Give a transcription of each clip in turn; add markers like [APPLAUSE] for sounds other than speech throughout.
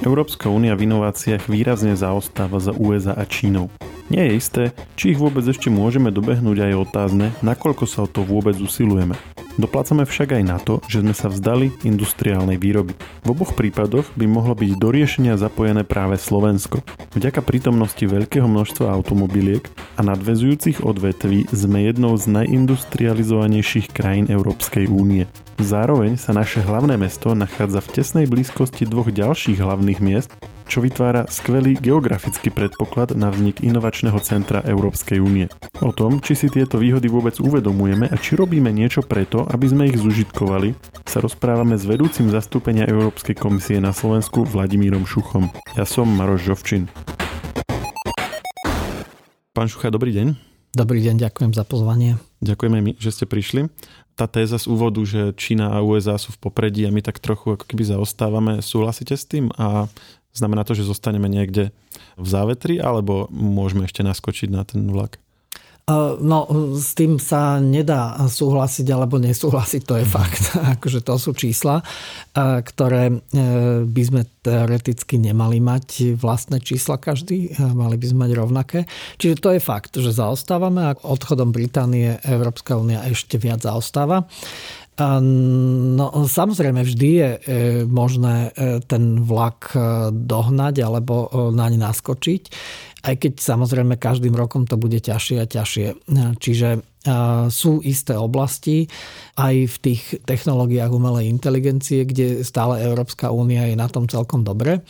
Európska únia v inováciách výrazne zaostáva za USA a Čínou. Nie je isté, či ich vôbec ešte môžeme dobehnúť a je otázne, nakoľko sa o to vôbec usilujeme. Doplácame však aj na to, že sme sa vzdali industriálnej výroby. V oboch prípadoch by mohlo byť do riešenia zapojené práve Slovensko. Vďaka prítomnosti veľkého množstva automobiliek a nadvezujúcich odvetví sme jednou z najindustrializovanejších krajín Európskej únie. Zároveň sa naše hlavné mesto nachádza v tesnej blízkosti dvoch ďalších hlavných miest, čo vytvára skvelý geografický predpoklad na vznik inovačného centra Európskej únie. O tom, či si tieto výhody vôbec uvedomujeme a či robíme niečo preto, aby sme ich zužitkovali, sa rozprávame s vedúcim zastúpenia Európskej komisie na Slovensku Vladimírom Šuchom. Ja som Maroš Žovčin. Pán Šucha, dobrý deň. Dobrý deň, ďakujem za pozvanie. Ďakujeme my, že ste prišli tá téza z úvodu, že Čína a USA sú v popredí a my tak trochu ako keby zaostávame, súhlasíte s tým a znamená to, že zostaneme niekde v závetri alebo môžeme ešte naskočiť na ten vlak? No, s tým sa nedá súhlasiť alebo nesúhlasiť, to je mhm. fakt. [LAUGHS] akože to sú čísla, ktoré e, by sme teoreticky nemali mať vlastné čísla každý, mali by sme mať rovnaké. Čiže to je fakt, že zaostávame a odchodom Británie Európska únia ešte viac zaostáva. No, samozrejme, vždy je e, možné e, ten vlak dohnať alebo naň naskočiť aj keď samozrejme každým rokom to bude ťažšie a ťažšie. Čiže sú isté oblasti aj v tých technológiách umelej inteligencie, kde stále Európska únia je na tom celkom dobre.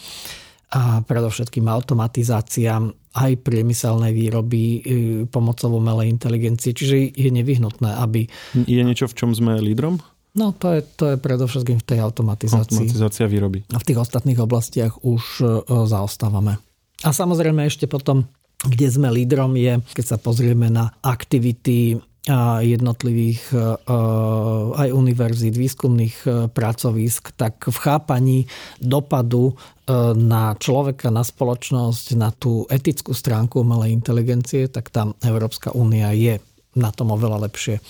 A predovšetkým automatizácia aj priemyselnej výroby e, pomocou umelej inteligencie. Čiže je nevyhnutné, aby... Je niečo, v čom sme lídrom? No to je, to je predovšetkým v tej automatizácii. Automatizácia výroby. A v tých ostatných oblastiach už e, zaostávame. A samozrejme ešte potom, kde sme lídrom je, keď sa pozrieme na aktivity jednotlivých aj univerzít, výskumných e, pracovisk, tak v chápaní dopadu e, na človeka, na spoločnosť, na tú etickú stránku umelej inteligencie, tak tam Európska únia je na tom oveľa lepšie.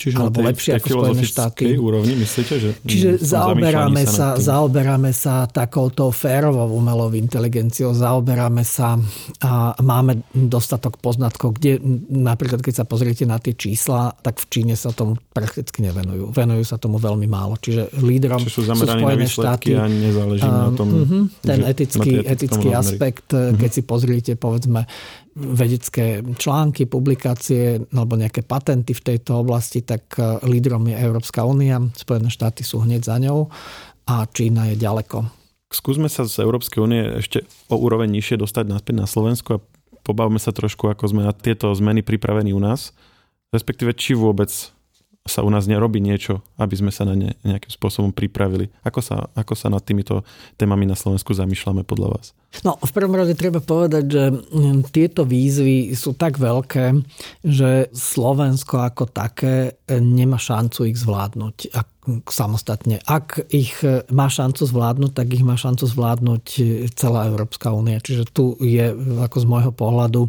Čiže Alebo na tej, lepšie tej ako Spojené štáty. úrovni myslíte, že Čiže zaoberáme sa, sa zaoberáme sa takouto férovou umelou inteligenciou, zaoberáme sa a máme dostatok poznatkov, kde napríklad keď sa pozriete na tie čísla, tak v Číne sa tomu prakticky nevenujú. Venujú sa tomu veľmi málo. Čiže lídrom Čiže sú, sú Spojené štáty. A nezáleží na tom, uh-huh, ten etický, etický aspekt, uh-huh. keď si pozriete povedzme vedecké články, publikácie alebo nejaké patenty v tejto oblasti, tak e, lídrom je Európska únia, Spojené štáty sú hneď za ňou a Čína je ďaleko. Skúsme sa z Európskej únie ešte o úroveň nižšie dostať naspäť na Slovensku a pobavme sa trošku, ako sme na tieto zmeny pripravení u nás, respektíve či vôbec sa u nás nerobí niečo, aby sme sa na ne nejakým spôsobom pripravili. Ako sa, ako sa nad týmito témami na Slovensku zamýšľame podľa vás? No, v prvom rade treba povedať, že hm, tieto výzvy sú tak veľké, že Slovensko ako také eh, nemá šancu ich zvládnuť samostatne. Ak ich eh, má šancu zvládnuť, tak ich má šancu zvládnuť eh, celá Európska únia. Čiže tu je, ako z môjho pohľadu,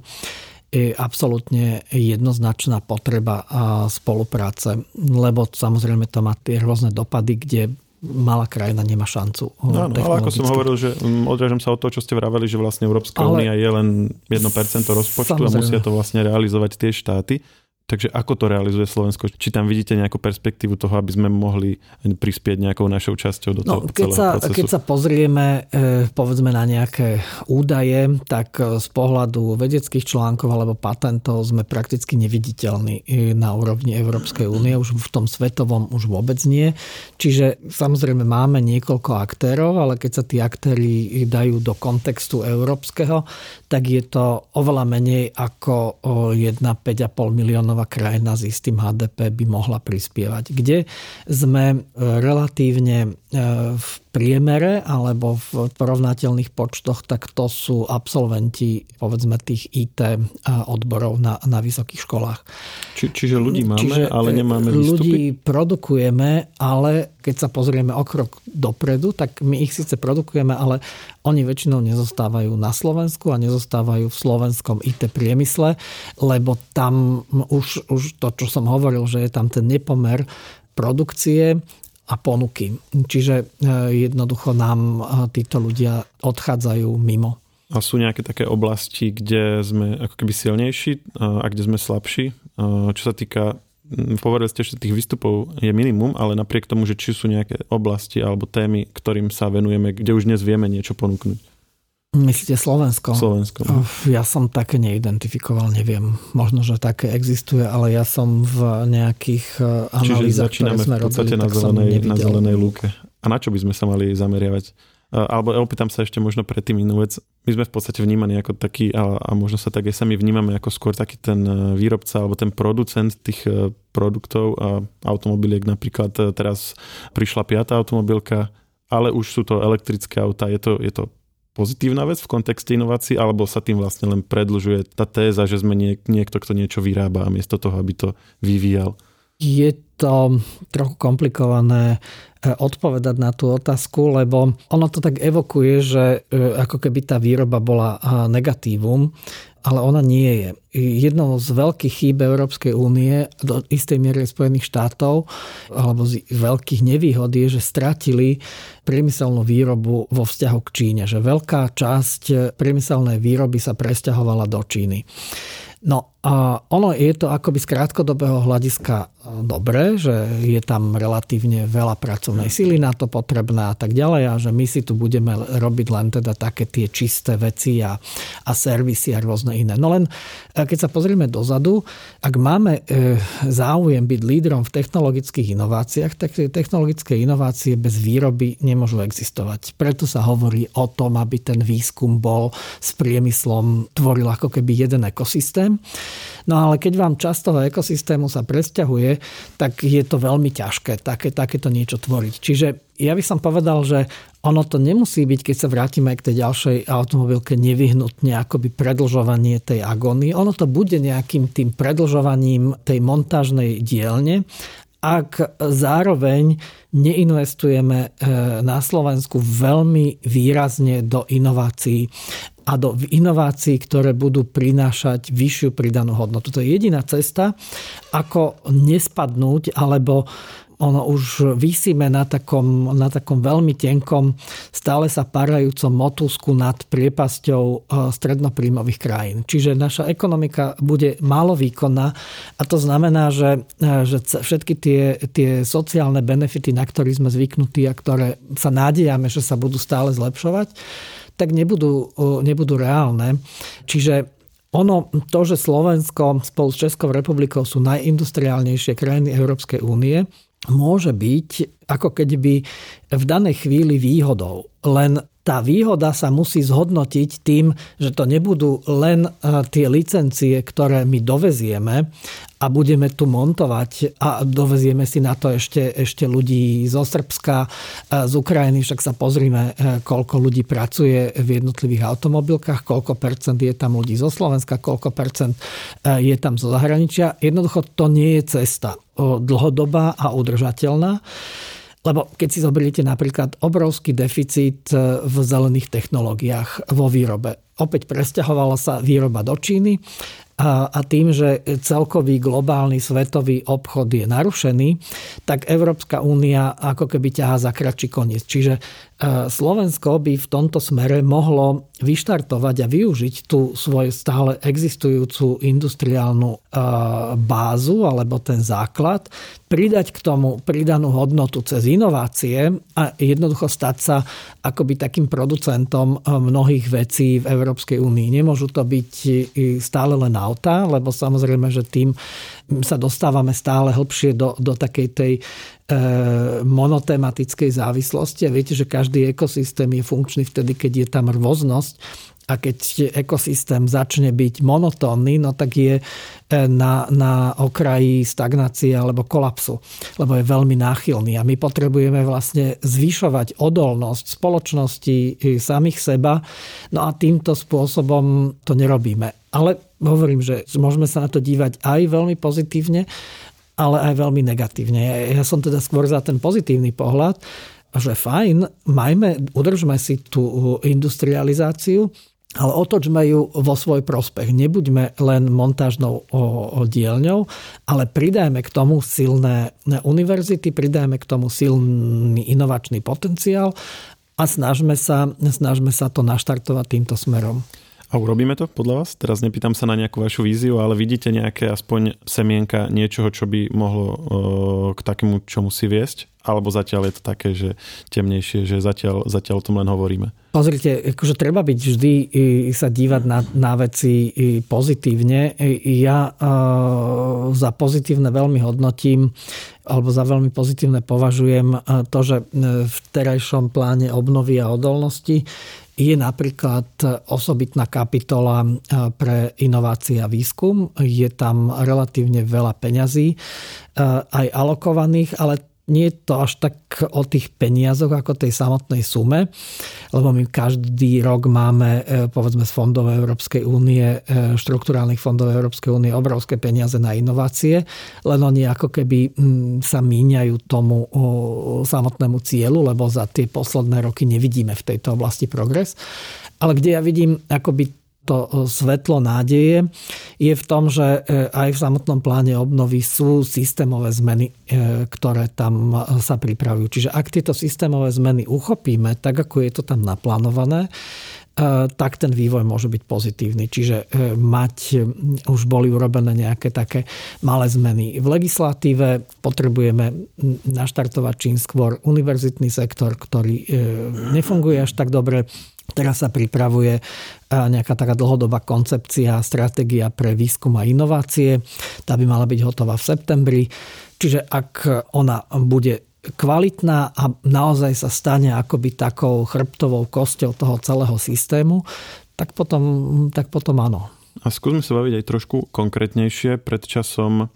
je absolútne jednoznačná potreba spolupráce, lebo samozrejme to má tie rôzne dopady, kde malá krajina nemá šancu. No, no, ale ako som hovoril, že mm, odrážam sa od toho, čo ste vraveli, že vlastne Európska únia je len 1% rozpočtu samozrejme. a musia to vlastne realizovať tie štáty. Takže ako to realizuje Slovensko? Či tam vidíte nejakú perspektívu toho, aby sme mohli prispieť nejakou našou časťou do toho no, keď celého sa, procesu? Keď sa pozrieme e, povedzme na nejaké údaje, tak e, z pohľadu vedeckých článkov alebo patentov sme prakticky neviditeľní e, na úrovni Európskej únie. Už v tom svetovom už vôbec nie. Čiže samozrejme máme niekoľko aktérov, ale keď sa tí aktéry dajú do kontextu európskeho, tak je to oveľa menej ako 1,5 miliónov miliónová krajina s istým HDP by mohla prispievať. Kde sme e, relatívne e, v priemere alebo v porovnateľných počtoch, tak to sú absolventi povedzme tých IT odborov na, na vysokých školách. Či, čiže ľudí máme, čiže ale nemáme výstupy? Ľudí produkujeme, ale keď sa pozrieme o krok dopredu, tak my ich síce produkujeme, ale oni väčšinou nezostávajú na Slovensku a nezostávajú v slovenskom IT priemysle, lebo tam už, už to, čo som hovoril, že je tam ten nepomer produkcie a ponuky. Čiže jednoducho nám títo ľudia odchádzajú mimo. A sú nejaké také oblasti, kde sme ako keby silnejší a kde sme slabší? Čo sa týka povedali ste, že tých výstupov je minimum, ale napriek tomu, že či sú nejaké oblasti alebo témy, ktorým sa venujeme, kde už dnes vieme niečo ponúknuť. Myslíte Slovensko? Slovensko. No. Ja som také neidentifikoval, neviem. Možno, že také existuje, ale ja som v nejakých e, analýzach, Čiže začíname ktoré sme v podstate robili, na, zelenej, na zelenej lúke. A na čo by sme sa mali zameriavať? alebo opýtam sa ešte možno predtým inú vec. My sme v podstate vnímaní ako taký, a, a možno sa tak aj sami vnímame ako skôr taký ten e, výrobca alebo ten producent tých produktov a automobiliek. Napríklad teraz prišla piatá automobilka, ale už sú to elektrické auta. Je to, je to pozitívna vec v kontexte inovácií, alebo sa tým vlastne len predlžuje tá téza, že sme niek- niekto, kto niečo vyrába a miesto toho, aby to vyvíjal? Je to trochu komplikované e, odpovedať na tú otázku, lebo ono to tak evokuje, že e, ako keby tá výroba bola negatívum, ale ona nie je. Jednou z veľkých chýb Európskej únie, do istej miery Spojených štátov, alebo z veľkých nevýhod je, že stratili priemyselnú výrobu vo vzťahu k Číne. Že veľká časť priemyselnej výroby sa presťahovala do Číny. No a ono je to akoby z krátkodobého hľadiska e, dobré, že je tam relatívne veľa pracovnej sily na to potrebné a tak ďalej a že my si tu budeme robiť len teda také tie čisté veci a, a servisy a rôzne iné. No len e, keď sa pozrieme dozadu, ak máme e, záujem byť lídrom v technologických inováciách, tak tie technologické inovácie bez výroby nemôžu existovať. Preto sa hovorí o tom, aby ten výskum bol s priemyslom, tvoril ako keby jeden ekosystém No ale keď vám časť toho ekosystému sa presťahuje, tak je to veľmi ťažké také, takéto niečo tvoriť. Čiže ja by som povedal, že ono to nemusí byť, keď sa vrátime k tej ďalšej automobilke, nevyhnutne akoby predlžovanie tej agóny. Ono to bude nejakým tým predlžovaním tej montážnej dielne, ak zároveň neinvestujeme e, na Slovensku veľmi výrazne do inovácií a do inovácií, ktoré budú prinášať vyššiu pridanú hodnotu. To je jediná cesta, ako nespadnúť alebo ono už vysíme na takom, na takom veľmi tenkom, stále sa parajúcom motúsku nad priepasťou e, strednopríjmových krajín. Čiže naša ekonomika bude málo výkonná a to znamená, že, e, že všetky tie, tie sociálne benefity, na ktorých sme zvyknutí a ktoré sa nádejame, že sa budú stále zlepšovať, tak nebudú, nebudú reálne. Čiže ono, to, že Slovensko spolu s Českou republikou sú najindustriálnejšie krajiny Európskej únie, môže byť ako keby v danej chvíli výhodou. Len tá výhoda sa musí zhodnotiť tým, že to nebudú len e, tie licencie, ktoré my dovezieme a budeme tu montovať a dovezieme si na to ešte, ešte ľudí zo Srbska, e, z Ukrajiny, však sa pozrime, e, koľko ľudí pracuje v jednotlivých automobilkách, koľko percent je tam ľudí zo Slovenska, koľko percent je tam zo zahraničia. Jednoducho to nie je cesta dlhodobá a udržateľná. Lebo keď si zoberiete napríklad obrovský deficit e, v zelených technológiách vo výrobe. Opäť presťahovala sa výroba do Číny a tým, že celkový globálny svetový obchod je narušený, tak Európska únia ako keby ťahá za kratší koniec. Čiže Slovensko by v tomto smere mohlo vyštartovať a využiť tú svoju stále existujúcu industriálnu e, bázu alebo ten základ, pridať k tomu pridanú hodnotu cez inovácie a jednoducho stať sa akoby takým producentom e, mnohých vecí v Európskej únii. Nemôžu to byť stále len auta, lebo samozrejme, že tým sa dostávame stále hlbšie do, do takej tej E, monotematickej závislosti a viete, že každý ekosystém je funkčný vtedy, keď je tam rôznosť a keď ekosystém začne byť monotónny, no tak je e, na, na okraji stagnácie alebo kolapsu, lebo je veľmi náchylný. A my potrebujeme vlastne zvyšovať odolnosť spoločnosti samých seba, no a týmto spôsobom to nerobíme. Ale hovorím, že môžeme sa na to dívať aj veľmi pozitívne, ale aj veľmi negatívne. Ja, ja som teda skôr za ten pozitívny pohľad, že fajn, majme, udržme si tú industrializáciu, ale otočme ju vo svoj prospech. Nebuďme len montážnou dielňou, ale pridajme k tomu silné univerzity, pridajme k tomu silný inovačný potenciál a snažme sa, snažme sa to naštartovať týmto smerom. A urobíme to podľa vás? Teraz nepýtam sa na nejakú vašu víziu, ale vidíte nejaké aspoň semienka niečoho, čo by mohlo uh, k takému čomu si viesť? Alebo zatiaľ je to také, že temnejšie, že zatiaľ, zatiaľ o tom len hovoríme? Pozrite, akože treba byť vždy sa dívať na, na veci pozitívne. Ja uh, za pozitívne veľmi hodnotím alebo za veľmi pozitívne považujem to, že v terajšom pláne obnovy a odolnosti je napríklad osobitná kapitola e, pre inovácie a výskum. Je tam relatívne veľa peňazí e, aj alokovaných, ale nie je to až tak o tých peniazoch ako tej samotnej sume, lebo my každý rok máme e, povedzme z fondov Európskej únie, e, štruktúrálnych fondov Európskej únie obrovské peniaze na inovácie, len oni ako keby sa míňajú tomu samotnému cieľu, lebo za tie posledné roky nevidíme v tejto oblasti progres. Ale kde ja vidím akoby to e, svetlo nádeje je v tom, že e, aj v samotnom pláne obnovy sú systémové zmeny, e, ktoré tam sa pripravujú. Čiže ak tieto systémové zmeny uchopíme, tak ako je to tam naplánované, tak ten vývoj môže byť pozitívny. Čiže mať, už boli urobené nejaké také malé zmeny v legislatíve, potrebujeme naštartovať čím skôr univerzitný sektor, ktorý nefunguje až tak dobre Teraz sa pripravuje e, nejaká taká dlhodobá koncepcia, stratégia pre výskum a inovácie. Tá by mala byť hotová v septembri. Čiže ak ona bude kvalitná a naozaj sa stane akoby takou chrbtovou kosťou toho celého systému, tak potom, tak potom áno. A skúsme sa baviť aj trošku konkrétnejšie. Pred časom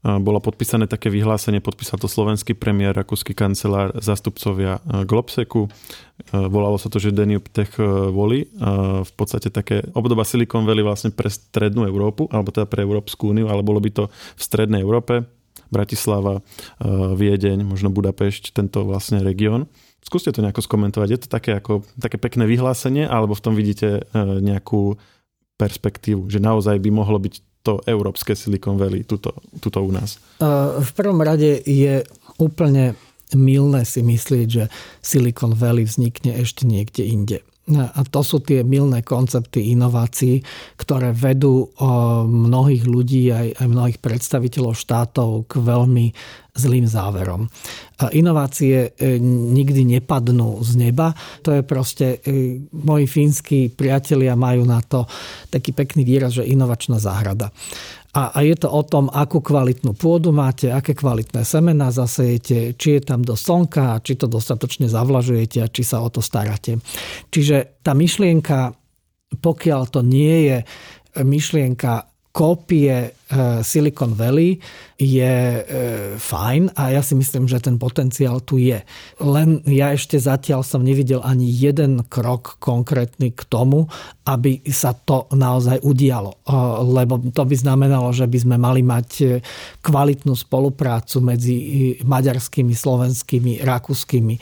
bolo podpísané také vyhlásenie, podpísal to slovenský premiér, rakúsky kancelár, zastupcovia Globseku. Volalo sa to, že Danube Tech Voli. V podstate také obdoba Silicon Valley vlastne pre strednú Európu, alebo teda pre Európsku úniu, ale bolo by to v strednej Európe. Bratislava, Viedeň, možno Budapešť, tento vlastne región. Skúste to nejako skomentovať. Je to také, ako, také pekné vyhlásenie, alebo v tom vidíte nejakú perspektívu, že naozaj by mohlo byť to európske Silicon Valley tuto, tuto u nás? V prvom rade je úplne milné si myslieť, že Silicon Valley vznikne ešte niekde inde. A to sú tie milné koncepty inovácií, ktoré vedú mnohých ľudí, aj, aj mnohých predstaviteľov štátov k veľmi zlým záverom. Inovácie e, nikdy nepadnú z neba. To je proste, e, moji fínsky priatelia majú na to taký pekný výraz, že inovačná záhrada. A, je to o tom, akú kvalitnú pôdu máte, aké kvalitné semená zasejete, či je tam do slnka, či to dostatočne zavlažujete a či sa o to staráte. Čiže tá myšlienka, pokiaľ to nie je myšlienka kópie Silicon Valley je eh, fajn a ja si myslím, že ten potenciál tu je. Len ja ešte zatiaľ som nevidel ani jeden krok konkrétny k tomu, aby sa to naozaj udialo. Eh, lebo to by znamenalo, že by sme mali mať kvalitnú spoluprácu medzi maďarskými, slovenskými, rakúskymi,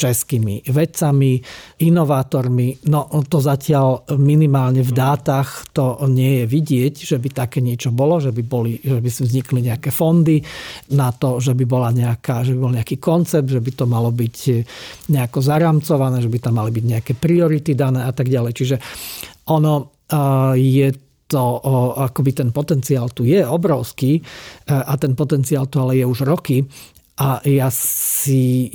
českými vedcami, inovátormi. No to zatiaľ minimálne v dátach to nie je vidieť, že by také niečo bolo, že by, boli, že by vznikli nejaké fondy na to, že by, bola nejaká, že by bol nejaký koncept, že by to malo byť nejako zaramcované, že by tam mali byť nejaké priority dané a tak ďalej. Čiže ono je to, akoby ten potenciál tu je obrovský a ten potenciál tu ale je už roky a ja si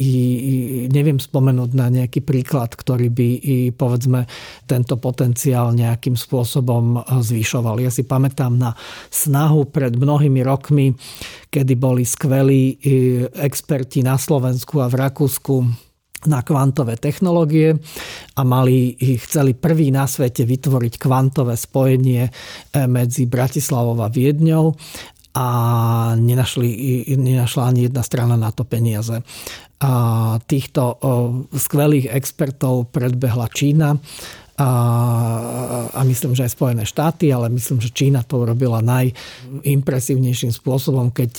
neviem spomenúť na nejaký príklad, ktorý by povedzme tento potenciál nejakým spôsobom zvyšoval. Ja si pamätám na snahu pred mnohými rokmi, kedy boli skvelí experti na Slovensku a v Rakúsku na kvantové technológie a mali, chceli prvý na svete vytvoriť kvantové spojenie medzi Bratislavou a Viedňou a nenašli, nenašla ani jedna strana na to peniaze. A týchto skvelých expertov predbehla Čína a, a myslím, že aj Spojené štáty, ale myslím, že Čína to urobila najimpresívnejším spôsobom, keď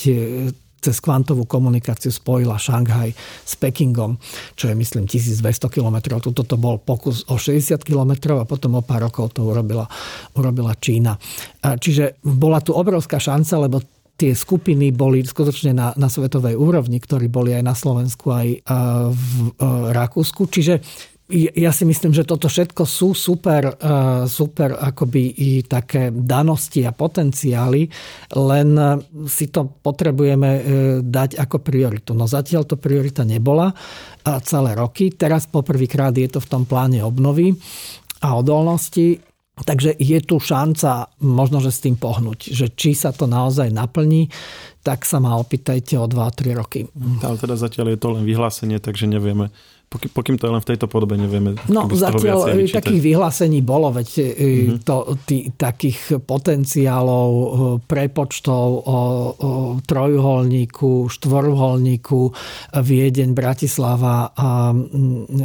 cez kvantovú komunikáciu spojila Šanghaj s Pekingom, čo je myslím 1200 km. Tuto to bol pokus o 60 km a potom o pár rokov to urobila, urobila Čína. Čiže bola tu obrovská šanca, lebo tie skupiny boli skutočne na, na svetovej úrovni, ktorí boli aj na Slovensku, aj v Rakúsku. Čiže ja si myslím, že toto všetko sú super, eh, super akoby i také danosti a potenciály, len si to potrebujeme eh, dať ako prioritu. No zatiaľ to priorita nebola celé roky. Teraz poprvýkrát je to v tom pláne obnovy a odolnosti. Takže je tu šanca možno, že s tým pohnúť. Že či sa to naozaj naplní, tak sa ma opýtajte o 2-3 roky. Ale teda zatiaľ je to len vyhlásenie, takže nevieme, Pokým, to je len v tejto podobe, nevieme. No zatiaľ e, takých vyhlásení bolo, veď mm-hmm. to, tý, takých potenciálov prepočtov o, o trojuholníku, štvoruholníku, Viedeň, Bratislava, a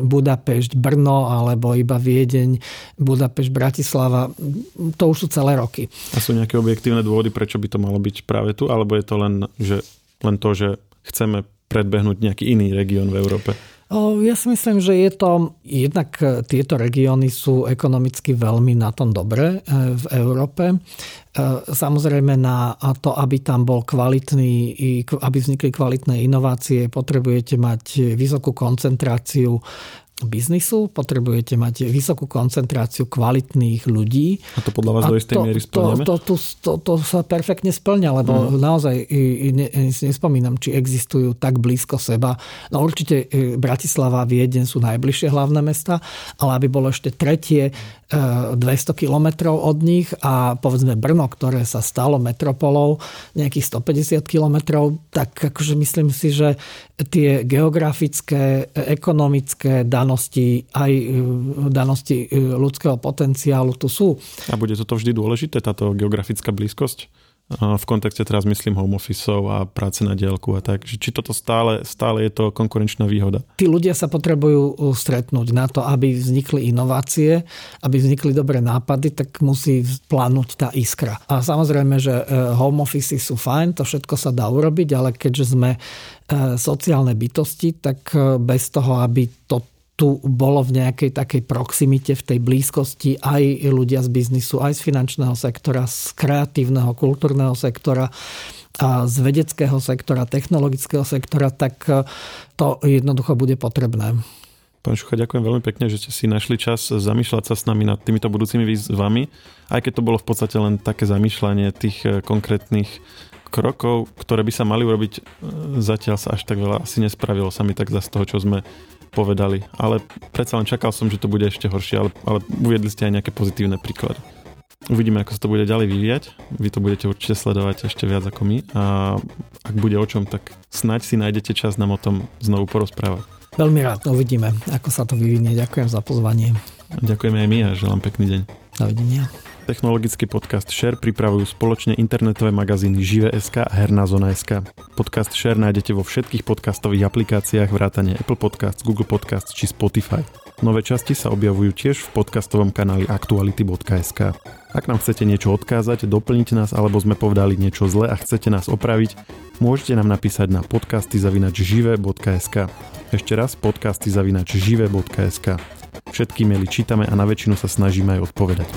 Budapešť, Brno, alebo iba Viedeň, Budapešť, Bratislava, to už sú celé roky. A sú nejaké objektívne dôvody, prečo by to malo byť práve tu, alebo je to len, že, len to, že chceme predbehnúť nejaký iný región v Európe? Ja si myslím, že je to, jednak e, tieto regióny sú ekonomicky veľmi na tom dobre e, v Európe. E, samozrejme na to, aby tam bol kvalitný, aby vznikli kvalitné inovácie, potrebujete mať vysokú koncentráciu biznisu, potrebujete mať vysokú koncentráciu kvalitných ľudí. A to podľa vás a do istej to, miery splňame? To, to, to, to sa perfektne splňa, lebo mm. naozaj ne, nespomínam, či existujú tak blízko seba. No určite e, Bratislava a Viedeň sú najbližšie hlavné mesta, ale aby bolo ešte tretie 200 e, kilometrov od nich a povedzme Brno, ktoré sa stalo metropolou nejakých 150 kilometrov, tak akože myslím si, že tie geografické, ekonomické danosti, aj e, danosti e, ľudského potenciálu tu sú. A bude toto vždy dôležité, táto geografická blízkosť? v kontexte teraz myslím home office a práce na dielku a tak. Či toto stále, stále je to konkurenčná výhoda? Tí ľudia sa potrebujú stretnúť na to, aby vznikli inovácie, aby vznikli dobré nápady, tak musí plánúť tá iskra. A samozrejme, že e, home office sú fajn, to všetko sa dá urobiť, ale keďže sme e, sociálne bytosti, tak e, bez toho, aby to tu bolo v nejakej takej proximite, v tej blízkosti aj ľudia z biznisu, aj z finančného sektora, z kreatívneho, kultúrneho sektora a z vedeckého sektora, technologického sektora, tak e, to jednoducho bude potrebné. Pán Šucha, ďakujem veľmi pekne, že ste si našli čas zamýšľať sa s nami nad týmito budúcimi výzvami, aj keď to bolo v podstate len také zamýšľanie tých e, konkrétnych krokov, ktoré by sa mali urobiť, e, zatiaľ sa až tak veľa asi nespravilo sa mi tak za z toho, čo sme povedali. Ale predsa len čakal som, že to bude ešte horšie, ale, ale uviedli ste aj nejaké pozitívne príklady. Uvidíme, ako sa to bude ďalej vyvíjať. Vy to budete určite sledovať ešte viac ako my a ak bude o čom, tak snaď si nájdete čas nám o tom znovu porozprávať. Veľmi rád, uvidíme, ako sa to vyvinie. Ďakujem za pozvanie. Ďakujeme aj my a želám pekný deň. Dovidenia. Technologický podcast Share pripravujú spoločne internetové magazíny Žive.sk a Herná zona.sk. Podcast Share nájdete vo všetkých podcastových aplikáciách vrátane Apple Podcasts, Google Podcasts či Spotify. Nové časti sa objavujú tiež v podcastovom kanáli aktuality.sk. Ak nám chcete niečo odkázať, doplniť nás alebo sme povedali niečo zle a chcete nás opraviť, môžete nám napísať na podcasty žive.sk. Ešte raz podcasty žive.sk. Všetky maily čítame a na väčšinu sa snažíme aj odpovedať.